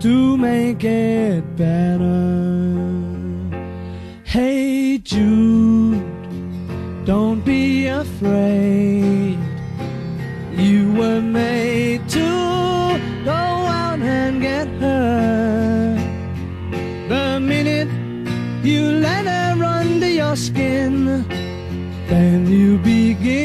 to make it better. Hey Jude, don't be afraid. You were made to go out and get her. The minute you let her under your skin, then you begin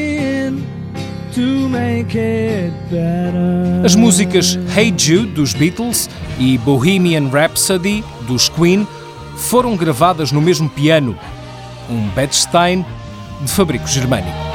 As músicas Hey Jude dos Beatles e Bohemian Rhapsody dos Queen foram gravadas no mesmo piano, um Bechstein de fabrico germânico.